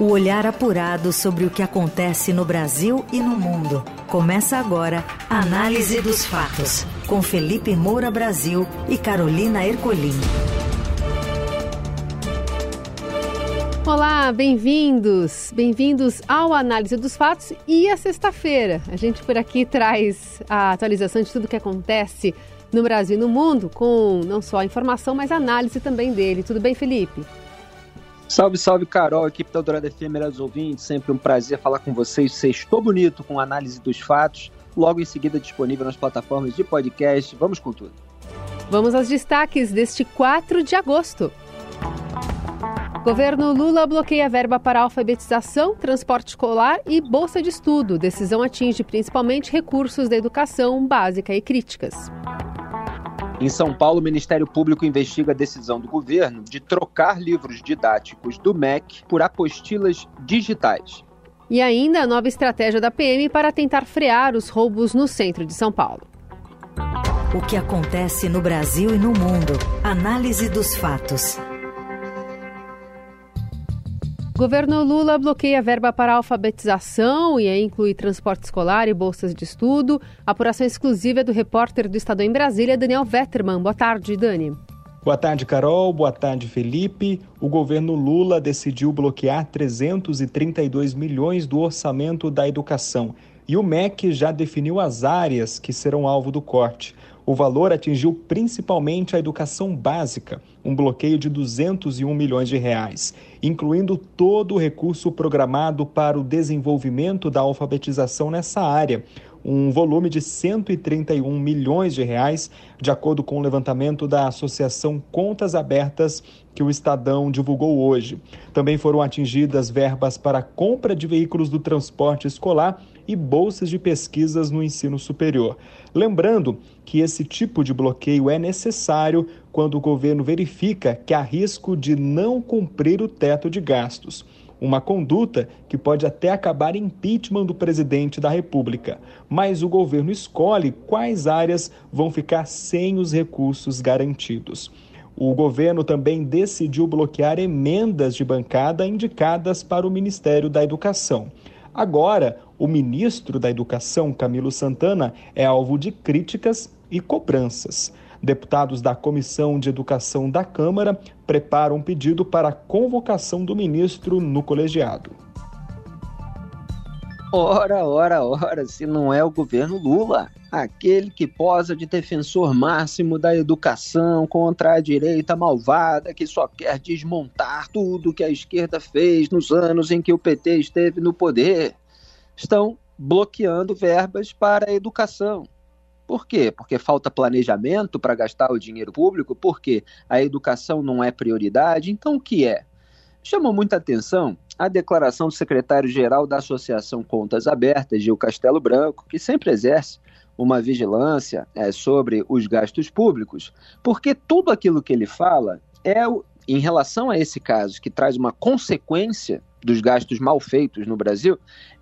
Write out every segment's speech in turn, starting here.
O olhar apurado sobre o que acontece no Brasil e no mundo. Começa agora a Análise dos Fatos, com Felipe Moura Brasil e Carolina Ercolim. Olá, bem-vindos! Bem-vindos ao Análise dos Fatos e a sexta-feira. A gente por aqui traz a atualização de tudo o que acontece no Brasil e no mundo, com não só a informação, mas análise também dele. Tudo bem, Felipe? Salve, salve, Carol, equipe da Dourada FM, melhores ouvintes. Sempre um prazer falar com vocês. Sextou bonito com análise dos fatos. Logo em seguida, disponível nas plataformas de podcast. Vamos com tudo. Vamos aos destaques deste 4 de agosto. Governo Lula bloqueia verba para alfabetização, transporte escolar e bolsa de estudo. Decisão atinge principalmente recursos da educação básica e críticas. Em São Paulo, o Ministério Público investiga a decisão do governo de trocar livros didáticos do MEC por apostilas digitais. E ainda a nova estratégia da PM para tentar frear os roubos no centro de São Paulo. O que acontece no Brasil e no mundo. Análise dos fatos. Governo Lula bloqueia verba para alfabetização e aí inclui transporte escolar e bolsas de estudo. Apuração exclusiva é do repórter do Estado em Brasília, Daniel Vetterman. Boa tarde, Dani. Boa tarde, Carol. Boa tarde, Felipe. O governo Lula decidiu bloquear 332 milhões do orçamento da educação. E o MEC já definiu as áreas que serão alvo do corte. O valor atingiu principalmente a educação básica, um bloqueio de 201 milhões de reais, incluindo todo o recurso programado para o desenvolvimento da alfabetização nessa área, um volume de 131 milhões de reais, de acordo com o levantamento da Associação Contas Abertas que o Estadão divulgou hoje. Também foram atingidas verbas para compra de veículos do transporte escolar e bolsas de pesquisas no ensino superior. Lembrando que esse tipo de bloqueio é necessário quando o governo verifica que há risco de não cumprir o teto de gastos. Uma conduta que pode até acabar em impeachment do presidente da República. Mas o governo escolhe quais áreas vão ficar sem os recursos garantidos. O governo também decidiu bloquear emendas de bancada indicadas para o Ministério da Educação. Agora, o ministro da Educação, Camilo Santana, é alvo de críticas e cobranças. Deputados da Comissão de Educação da Câmara preparam um pedido para a convocação do ministro no colegiado. Ora, ora, ora, se não é o governo Lula, aquele que posa de defensor máximo da educação contra a direita malvada que só quer desmontar tudo que a esquerda fez nos anos em que o PT esteve no poder, estão bloqueando verbas para a educação. Por quê? Porque falta planejamento para gastar o dinheiro público? Porque a educação não é prioridade? Então, o que é? Chamou muita atenção a declaração do secretário-geral da Associação Contas Abertas, Gil Castelo Branco, que sempre exerce uma vigilância é, sobre os gastos públicos, porque tudo aquilo que ele fala é em relação a esse caso, que traz uma consequência dos gastos mal feitos no Brasil,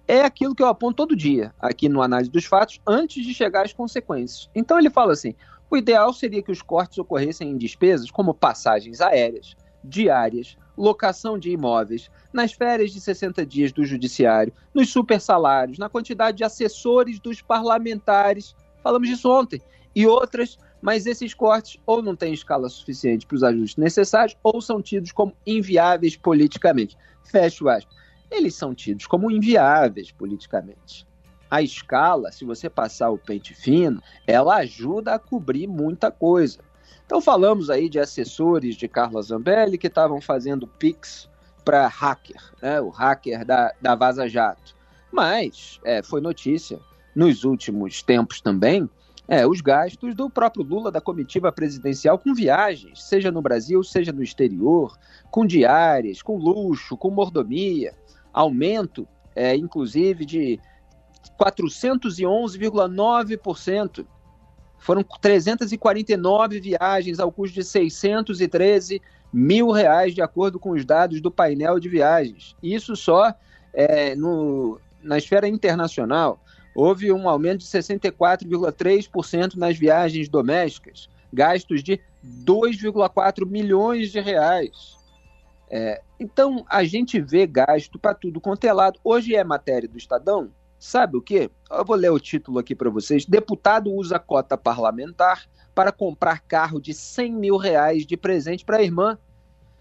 é aquilo que eu aponto todo dia aqui no análise dos fatos, antes de chegar às consequências. Então ele fala assim: o ideal seria que os cortes ocorressem em despesas como passagens aéreas, diárias, locação de imóveis, nas férias de 60 dias do judiciário, nos supersalários, na quantidade de assessores dos parlamentares, falamos disso ontem, e outras, mas esses cortes ou não têm escala suficiente para os ajustes necessários ou são tidos como inviáveis politicamente. Fecho aspas eles são tidos como inviáveis politicamente. A escala, se você passar o pente fino, ela ajuda a cobrir muita coisa. Então falamos aí de assessores de Carla Zambelli que estavam fazendo pix para hacker, né, o hacker da, da Vaza Jato. Mas é, foi notícia nos últimos tempos também é, os gastos do próprio Lula, da comitiva presidencial, com viagens, seja no Brasil, seja no exterior, com diárias, com luxo, com mordomia aumento, é, inclusive, de 411,9%. Foram 349 viagens ao custo de 613 mil reais, de acordo com os dados do painel de viagens. Isso só é, no, na esfera internacional. Houve um aumento de 64,3% nas viagens domésticas, gastos de 2,4 milhões de reais. É, então, a gente vê gasto para tudo quanto é lado. Hoje é matéria do Estadão. Sabe o quê? Eu vou ler o título aqui para vocês. Deputado usa cota parlamentar para comprar carro de 100 mil reais de presente para a irmã.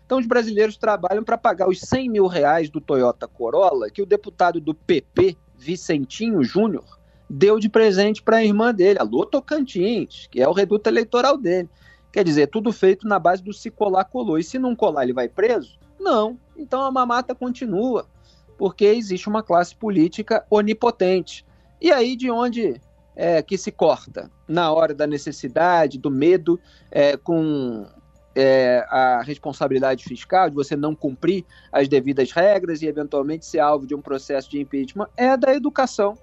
Então, os brasileiros trabalham para pagar os 100 mil reais do Toyota Corolla que o deputado do PP, Vicentinho Júnior, deu de presente para a irmã dele, a Lô Tocantins, que é o reduto eleitoral dele. Quer dizer, tudo feito na base do se colar, colou. E se não colar, ele vai preso? Não. Então a mamata continua, porque existe uma classe política onipotente. E aí de onde é, que se corta? Na hora da necessidade, do medo, é, com é, a responsabilidade fiscal de você não cumprir as devidas regras e eventualmente ser alvo de um processo de impeachment, é da educação.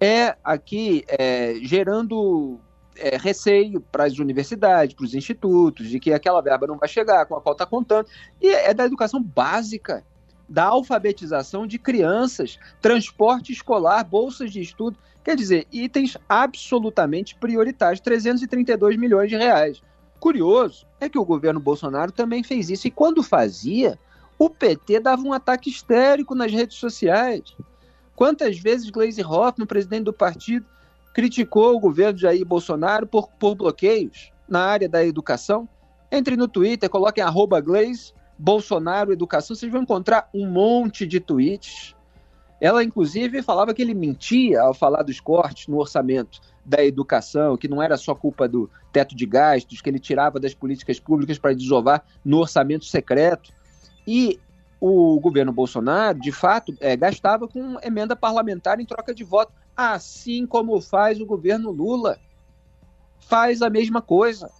É aqui é, gerando é, receio para as universidades, para os institutos, de que aquela verba não vai chegar, com a qual está contando. E é da educação básica, da alfabetização de crianças, transporte escolar, bolsas de estudo. Quer dizer, itens absolutamente prioritários, 332 milhões de reais. Curioso é que o governo Bolsonaro também fez isso, e quando fazia, o PT dava um ataque histérico nas redes sociais. Quantas vezes Gleisi Hoffmann, presidente do partido, criticou o governo de Jair Bolsonaro por, por bloqueios na área da educação. Entre no Twitter, coloquem arroba Bolsonaro Educação, vocês vão encontrar um monte de tweets. Ela, inclusive, falava que ele mentia ao falar dos cortes no orçamento da educação, que não era só culpa do teto de gastos, que ele tirava das políticas públicas para desovar no orçamento secreto. E o governo Bolsonaro, de fato, é, gastava com emenda parlamentar em troca de voto assim como faz o governo Lula. Faz a mesma coisa.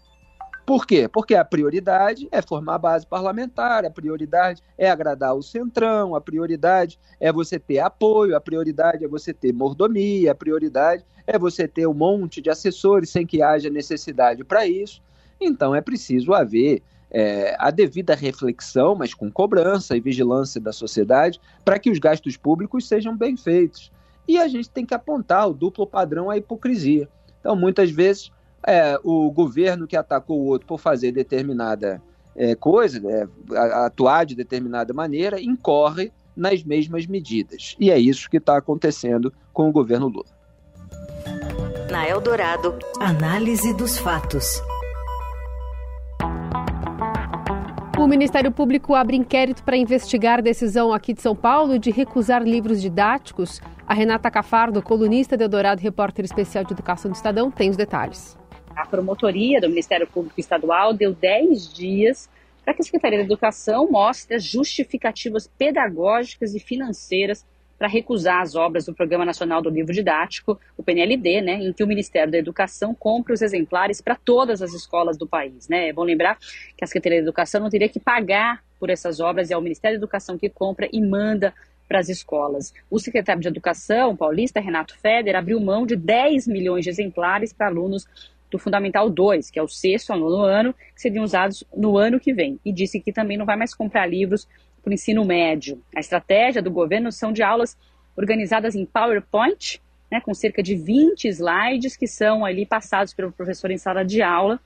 Por quê? Porque a prioridade é formar a base parlamentar, a prioridade é agradar o centrão, a prioridade é você ter apoio, a prioridade é você ter mordomia, a prioridade é você ter um monte de assessores sem que haja necessidade para isso. Então é preciso haver é, a devida reflexão, mas com cobrança e vigilância da sociedade, para que os gastos públicos sejam bem feitos. E a gente tem que apontar o duplo padrão à hipocrisia. Então, muitas vezes, é, o governo que atacou o outro por fazer determinada é, coisa, é, atuar de determinada maneira, incorre nas mesmas medidas. E é isso que está acontecendo com o governo Lula. Na Eldorado, análise dos fatos. O Ministério Público abre inquérito para investigar a decisão aqui de São Paulo de recusar livros didáticos. A Renata Cafardo, colunista de Eldorado, repórter especial de Educação do Estadão, tem os detalhes. A promotoria do Ministério Público Estadual deu 10 dias para que a Secretaria da Educação mostre as justificativas pedagógicas e financeiras para recusar as obras do Programa Nacional do Livro Didático, o PNLD, né, em que o Ministério da Educação compra os exemplares para todas as escolas do país. Né? É bom lembrar que a Secretaria da Educação não teria que pagar por essas obras, é o Ministério da Educação que compra e manda para as escolas. O secretário de Educação, paulista Renato Feder, abriu mão de 10 milhões de exemplares para alunos do Fundamental 2, que é o sexto ao nono ano, que seriam usados no ano que vem. E disse que também não vai mais comprar livros para o ensino médio. A estratégia do governo são de aulas organizadas em PowerPoint, né, com cerca de 20 slides que são ali passados pelo professor em sala de aula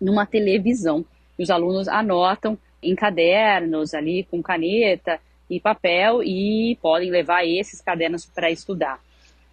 numa televisão. E os alunos anotam em cadernos ali com caneta e papel e podem levar esses cadernos para estudar.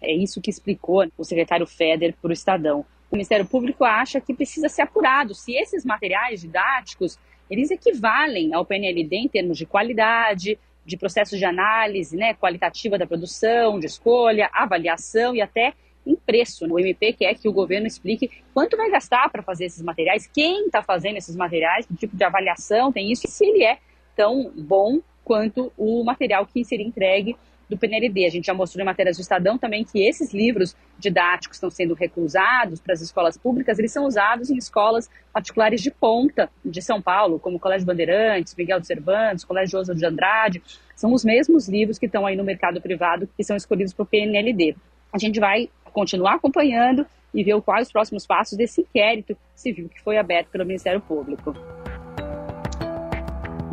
É isso que explicou o secretário Feder para o Estadão. O Ministério Público acha que precisa ser apurado se esses materiais didáticos eles equivalem ao PNLD em termos de qualidade, de processos de análise né, qualitativa da produção, de escolha, avaliação e até em preço. O MP quer que o governo explique quanto vai gastar para fazer esses materiais, quem está fazendo esses materiais, que tipo de avaliação tem isso, e se ele é tão bom quanto o material que seria entregue do PNLD. A gente já mostrou em matérias do Estadão também que esses livros didáticos estão sendo recusados para as escolas públicas, eles são usados em escolas particulares de ponta de São Paulo, como o Colégio Bandeirantes, Miguel de Cervantes, Colégio Oswald de Andrade. São os mesmos livros que estão aí no mercado privado que são escolhidos para o PNLD. A gente vai continuar acompanhando e ver quais os próximos passos desse inquérito civil que foi aberto pelo Ministério Público.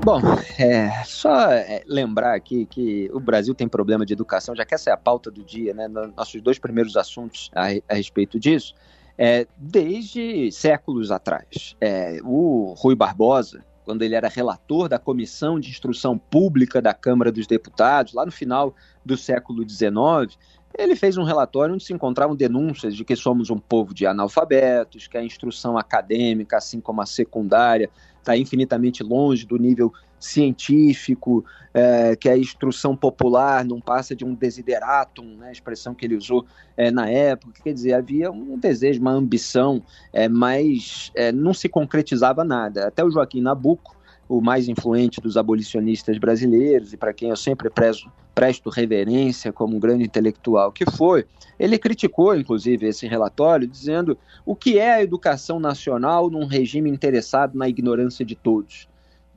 Bom, é, só é, lembrar aqui que o Brasil tem problema de educação, já que essa é a pauta do dia, né? Nossos dois primeiros assuntos a, a respeito disso, é, desde séculos atrás. É, o Rui Barbosa, quando ele era relator da Comissão de Instrução Pública da Câmara dos Deputados, lá no final do século XIX, ele fez um relatório onde se encontravam denúncias de que somos um povo de analfabetos, que a instrução acadêmica, assim como a secundária, está infinitamente longe do nível científico, é, que a instrução popular não passa de um desideratum, né, a expressão que ele usou é, na época, quer dizer, havia um desejo, uma ambição, é, mas é, não se concretizava nada. Até o Joaquim Nabuco, o mais influente dos abolicionistas brasileiros, e para quem eu sempre prezo, presto reverência como um grande intelectual que foi, ele criticou, inclusive, esse relatório, dizendo o que é a educação nacional num regime interessado na ignorância de todos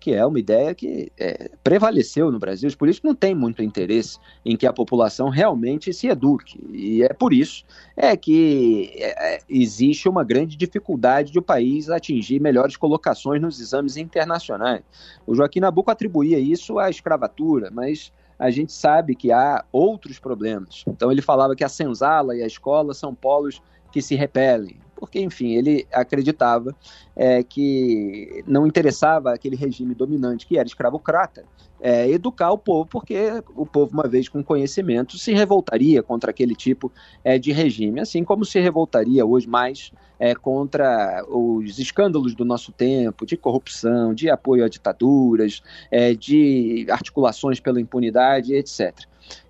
que é uma ideia que é, prevaleceu no Brasil. Os políticos não têm muito interesse em que a população realmente se eduque. E é por isso é que é, é, existe uma grande dificuldade de o país atingir melhores colocações nos exames internacionais. O Joaquim Nabuco atribuía isso à escravatura, mas a gente sabe que há outros problemas. Então ele falava que a senzala e a escola são polos que se repelem porque, enfim, ele acreditava é, que não interessava aquele regime dominante que era escravocrata é, educar o povo, porque o povo, uma vez com conhecimento, se revoltaria contra aquele tipo é, de regime, assim como se revoltaria hoje mais é, contra os escândalos do nosso tempo, de corrupção, de apoio a ditaduras, é, de articulações pela impunidade, etc.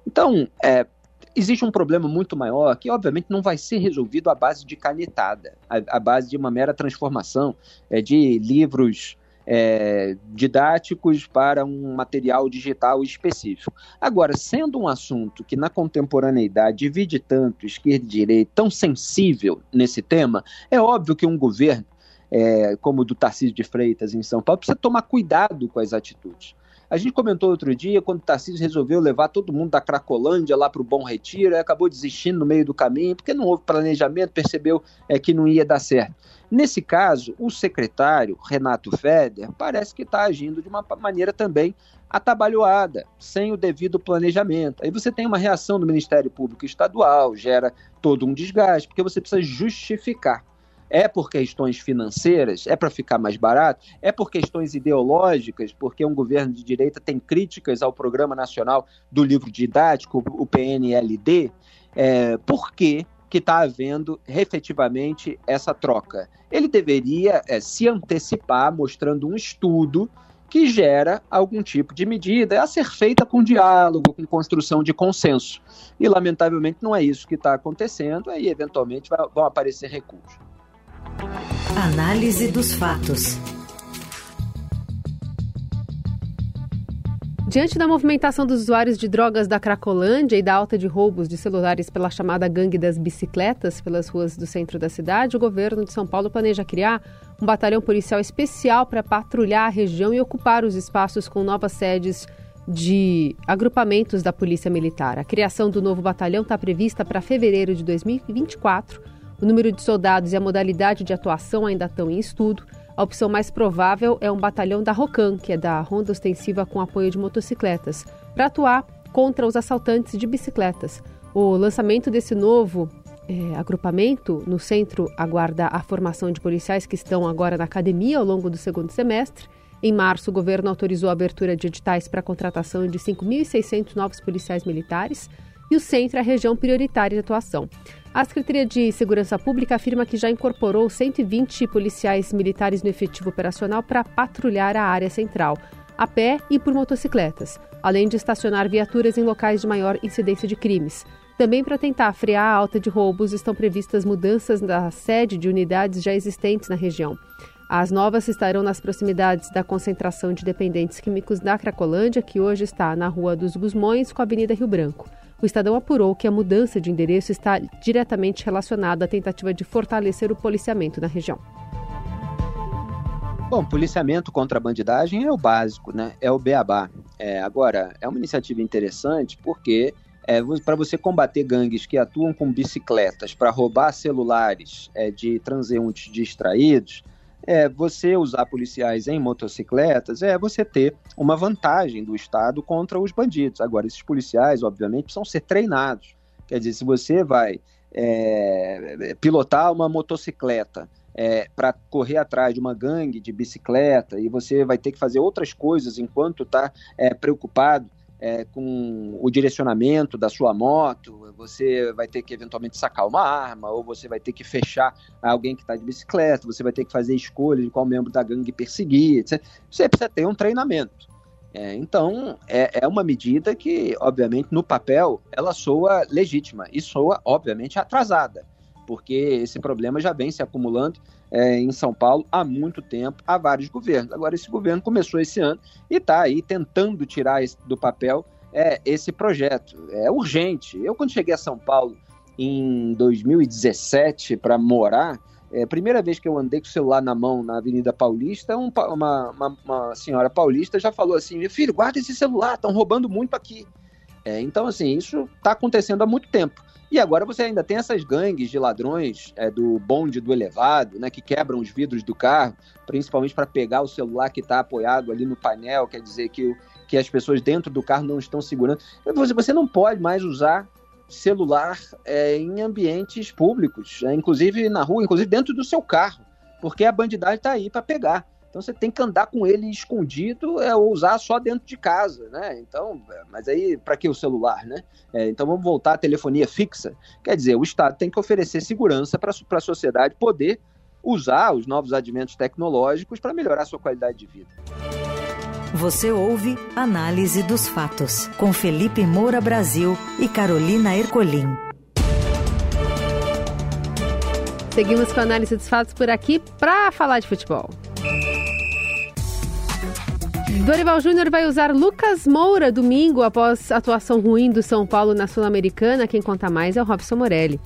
Então, é, existe um problema muito maior que, obviamente, não vai ser resolvido à base de canetada, à, à base de uma mera transformação é, de livros é, didáticos para um material digital específico. Agora, sendo um assunto que na contemporaneidade divide tanto esquerda e direita, tão sensível nesse tema, é óbvio que um governo é, como o do Tarcísio de Freitas em São Paulo precisa tomar cuidado com as atitudes. A gente comentou outro dia quando o Tarcísio resolveu levar todo mundo da Cracolândia lá para o Bom Retiro, acabou desistindo no meio do caminho, porque não houve planejamento, percebeu é, que não ia dar certo. Nesse caso, o secretário, Renato Feder, parece que está agindo de uma maneira também atabalhoada, sem o devido planejamento. Aí você tem uma reação do Ministério Público Estadual, gera todo um desgaste, porque você precisa justificar. É por questões financeiras? É para ficar mais barato? É por questões ideológicas? Porque um governo de direita tem críticas ao Programa Nacional do Livro Didático, o PNLD? É, por que está havendo efetivamente essa troca? Ele deveria é, se antecipar mostrando um estudo que gera algum tipo de medida a ser feita com diálogo, com construção de consenso. E, lamentavelmente, não é isso que está acontecendo, aí, eventualmente, vai, vão aparecer recursos. Análise dos fatos. Diante da movimentação dos usuários de drogas da Cracolândia e da alta de roubos de celulares pela chamada gangue das bicicletas pelas ruas do centro da cidade, o governo de São Paulo planeja criar um batalhão policial especial para patrulhar a região e ocupar os espaços com novas sedes de agrupamentos da Polícia Militar. A criação do novo batalhão está prevista para fevereiro de 2024 o número de soldados e a modalidade de atuação ainda estão em estudo. A opção mais provável é um batalhão da ROCAN, que é da Ronda Ostensiva com apoio de motocicletas, para atuar contra os assaltantes de bicicletas. O lançamento desse novo é, agrupamento no centro aguarda a formação de policiais que estão agora na academia ao longo do segundo semestre. Em março, o governo autorizou a abertura de editais para a contratação de 5.600 novos policiais militares e o centro é a região prioritária de atuação. A Secretaria de Segurança Pública afirma que já incorporou 120 policiais militares no efetivo operacional para patrulhar a área central, a pé e por motocicletas, além de estacionar viaturas em locais de maior incidência de crimes. Também para tentar frear a alta de roubos, estão previstas mudanças na sede de unidades já existentes na região. As novas estarão nas proximidades da concentração de dependentes químicos da Cracolândia, que hoje está na Rua dos Gusmões com a Avenida Rio Branco o Estadão apurou que a mudança de endereço está diretamente relacionada à tentativa de fortalecer o policiamento na região. Bom, policiamento contra a bandidagem é o básico, né? É o beabá. É, agora, é uma iniciativa interessante porque é, para você combater gangues que atuam com bicicletas para roubar celulares é, de transeuntes distraídos, é você usar policiais em motocicletas, é você ter uma vantagem do Estado contra os bandidos. Agora, esses policiais, obviamente, precisam ser treinados. Quer dizer, se você vai é, pilotar uma motocicleta é, para correr atrás de uma gangue de bicicleta e você vai ter que fazer outras coisas enquanto está é, preocupado é, com o direcionamento da sua moto, você vai ter que eventualmente sacar uma arma, ou você vai ter que fechar alguém que está de bicicleta, você vai ter que fazer escolha de qual membro da gangue perseguir, etc. Você precisa ter um treinamento. É, então, é, é, uma medida que, obviamente, no papel, ela soa legítima e soa, obviamente, atrasada, porque esse problema já vem se acumulando é, em São Paulo há muito tempo, há vários governos. Agora, esse governo começou esse ano e está aí tentando tirar esse, do papel é, esse projeto. É urgente. Eu, quando cheguei a São Paulo em 2017 para morar, é, primeira vez que eu andei com o celular na mão na Avenida Paulista, um, uma, uma, uma, senhora paulista já falou assim: meu filho, guarda esse celular, estão roubando muito aqui. É, então, assim, isso está acontecendo há muito tempo. E agora você ainda tem essas gangues de ladrões é, do bonde do elevado, né, que quebram os vidros do carro, principalmente para pegar o celular que está apoiado ali no painel, quer dizer que, que as pessoas dentro do carro não estão segurando. Você, você não pode mais usar celular é, em ambientes públicos, é, inclusive na rua, inclusive dentro do seu carro, porque a bandidagem está aí para pegar. Então você tem que andar com ele escondido é, ou usar só dentro de casa, né? Então, é, mas aí para que o celular, né? É, então vamos voltar à telefonia fixa. Quer dizer, o Estado tem que oferecer segurança para a sociedade poder usar os novos adventos tecnológicos para melhorar a sua qualidade de vida. Você ouve Análise dos Fatos, com Felipe Moura Brasil e Carolina Ercolim. Seguimos com a análise dos fatos por aqui para falar de futebol. Dorival Júnior vai usar Lucas Moura domingo após atuação ruim do São Paulo na Sul-Americana. Quem conta mais é o Robson Morelli.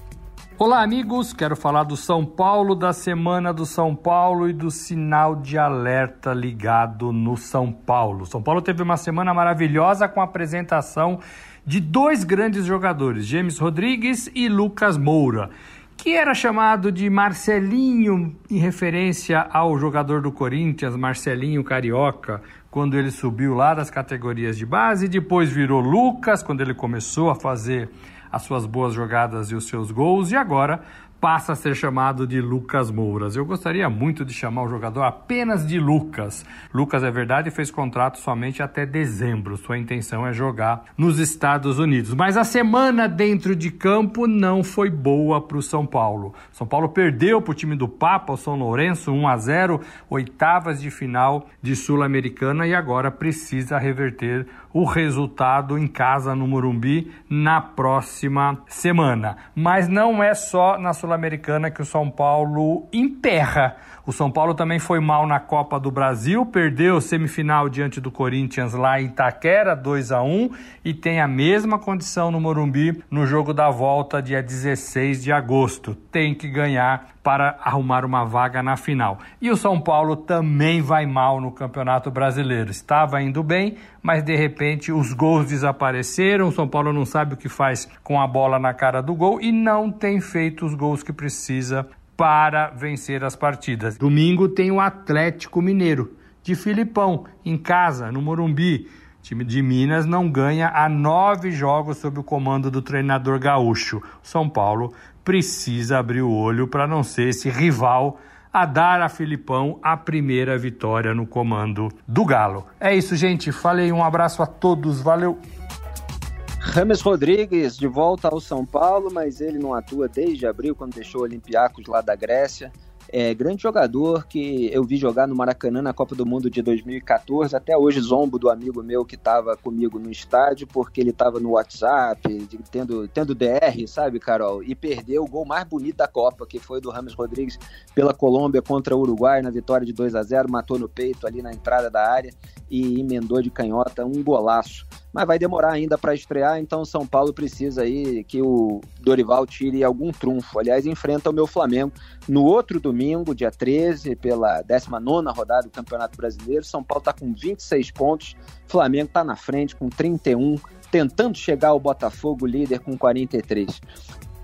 Olá, amigos. Quero falar do São Paulo, da semana do São Paulo e do sinal de alerta ligado no São Paulo. São Paulo teve uma semana maravilhosa com a apresentação de dois grandes jogadores, James Rodrigues e Lucas Moura, que era chamado de Marcelinho em referência ao jogador do Corinthians, Marcelinho Carioca, quando ele subiu lá das categorias de base, depois virou Lucas quando ele começou a fazer as suas boas jogadas e os seus gols, e agora passa a ser chamado de Lucas Mouras. Eu gostaria muito de chamar o jogador apenas de Lucas. Lucas, é verdade, fez contrato somente até dezembro. Sua intenção é jogar nos Estados Unidos. Mas a semana dentro de campo não foi boa para o São Paulo. São Paulo perdeu para o time do Papa, o São Lourenço, 1 a 0, oitavas de final de Sul-Americana e agora precisa reverter o resultado em casa no Morumbi na próxima semana. Mas não é só na Sul-Americana que o São Paulo emperra. O São Paulo também foi mal na Copa do Brasil, perdeu semifinal diante do Corinthians lá em Itaquera, 2 a 1 e tem a mesma condição no Morumbi no jogo da volta dia 16 de agosto. Tem que ganhar para arrumar uma vaga na final. E o São Paulo também vai mal no Campeonato Brasileiro. Estava indo bem, mas de repente os gols desapareceram. O São Paulo não sabe o que faz com a bola na cara do gol e não tem feito os gols que precisa para vencer as partidas. Domingo tem o Atlético Mineiro de Filipão em casa, no Morumbi. O time de Minas não ganha há nove jogos sob o comando do treinador gaúcho. São Paulo precisa abrir o olho para não ser esse rival a dar a Filipão a primeira vitória no comando do Galo. É isso, gente. Falei, um abraço a todos. Valeu! Rames Rodrigues de volta ao São Paulo, mas ele não atua desde abril, quando deixou o Olympiacos lá da Grécia. É, grande jogador que eu vi jogar no Maracanã na Copa do Mundo de 2014. Até hoje zombo do amigo meu que estava comigo no estádio, porque ele estava no WhatsApp, tendo, tendo DR, sabe, Carol? E perdeu o gol mais bonito da Copa, que foi do Rames Rodrigues pela Colômbia contra o Uruguai, na vitória de 2 a 0 matou no peito ali na entrada da área e emendou de canhota um golaço mas vai demorar ainda para estrear, então o São Paulo precisa aí que o Dorival tire algum trunfo. Aliás, enfrenta o meu Flamengo no outro domingo, dia 13, pela 19 rodada do Campeonato Brasileiro. São Paulo está com 26 pontos, Flamengo está na frente com 31, tentando chegar ao Botafogo, líder com 43.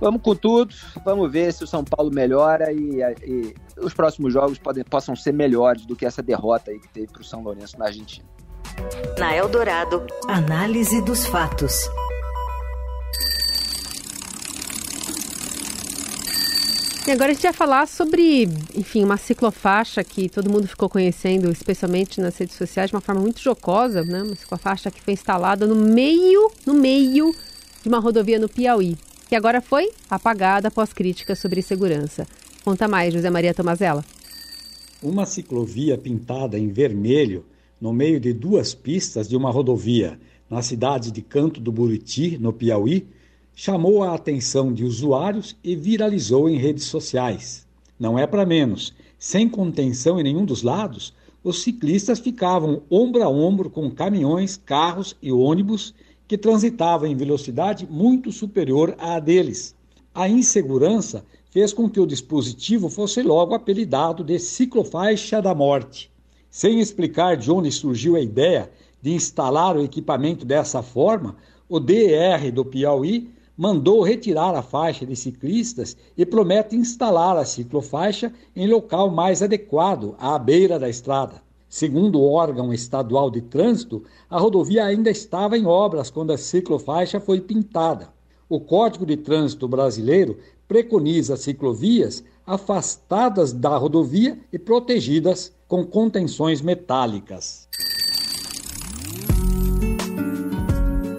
Vamos com tudo, vamos ver se o São Paulo melhora e, e os próximos jogos podem, possam ser melhores do que essa derrota aí que teve para o São Lourenço na Argentina. Na Eldorado, análise dos fatos. E agora a gente vai falar sobre, enfim, uma ciclofaixa que todo mundo ficou conhecendo, especialmente nas redes sociais, de uma forma muito jocosa, né? Uma ciclofaixa que foi instalada no meio, no meio de uma rodovia no Piauí, que agora foi apagada após críticas sobre segurança. Conta mais, José Maria Tomazella. Uma ciclovia pintada em vermelho no meio de duas pistas de uma rodovia na cidade de Canto do Buriti, no Piauí, chamou a atenção de usuários e viralizou em redes sociais. Não é para menos. Sem contenção em nenhum dos lados, os ciclistas ficavam ombro a ombro com caminhões, carros e ônibus que transitavam em velocidade muito superior à deles. A insegurança fez com que o dispositivo fosse logo apelidado de ciclofaixa da morte. Sem explicar de onde surgiu a ideia de instalar o equipamento dessa forma, o DR do Piauí mandou retirar a faixa de ciclistas e promete instalar a ciclofaixa em local mais adequado, à beira da estrada. Segundo o órgão estadual de trânsito, a rodovia ainda estava em obras quando a ciclofaixa foi pintada. O Código de Trânsito Brasileiro preconiza ciclovias afastadas da rodovia e protegidas com contenções metálicas.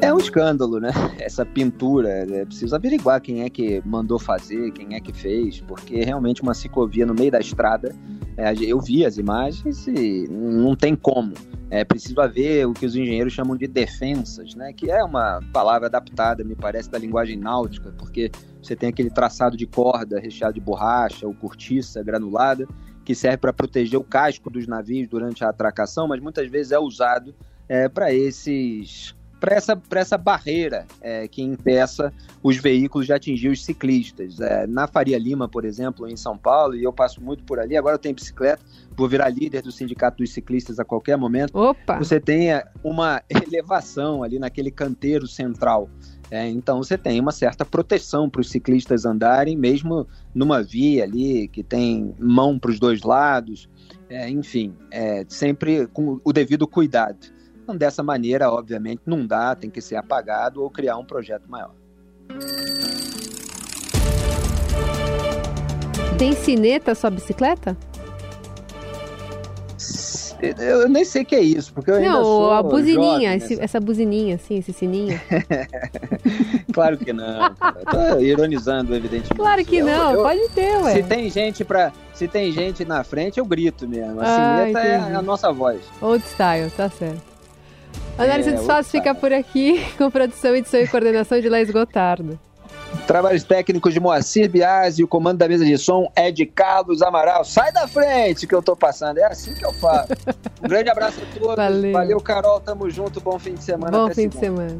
É um escândalo, né? Essa pintura. É preciso averiguar quem é que mandou fazer, quem é que fez, porque realmente uma ciclovia no meio da estrada. É, eu vi as imagens e não tem como. É preciso haver o que os engenheiros chamam de defensas, né? Que é uma palavra adaptada, me parece, da linguagem náutica, porque você tem aquele traçado de corda recheado de borracha ou cortiça granulada que serve para proteger o casco dos navios durante a atracação, mas muitas vezes é usado é, para esses para essa, essa barreira é, que impeça os veículos de atingir os ciclistas. É, na Faria Lima, por exemplo, em São Paulo, e eu passo muito por ali, agora eu tenho bicicleta, vou virar líder do Sindicato dos Ciclistas a qualquer momento. Opa! Você tem uma elevação ali naquele canteiro central. É, então você tem uma certa proteção para os ciclistas andarem, mesmo numa via ali que tem mão para os dois lados, é, enfim, é, sempre com o devido cuidado. Dessa maneira, obviamente, não dá, tem que ser apagado ou criar um projeto maior. Tem sineta sua bicicleta? Eu nem sei o que é isso, porque eu ainda não, sou a buzininha, esse, essa buzininha, assim, esse sininho. claro que não. Tô ironizando, evidentemente. Claro que não, eu, pode ter, ué. Se tem gente para, se tem gente na frente, eu grito mesmo. A ah, sineta é a nossa voz. Old style, tá certo. Análise é, dos fatos fica por aqui, com produção, edição e coordenação de Laís Gotardo. Trabalhos técnicos de Moacir Biasi, o comando da mesa de som é de Carlos Amaral. Sai da frente que eu tô passando, é assim que eu faço. Um grande abraço a todos. Valeu, Valeu Carol, tamo junto, bom fim de semana. Bom fim segunda. de semana.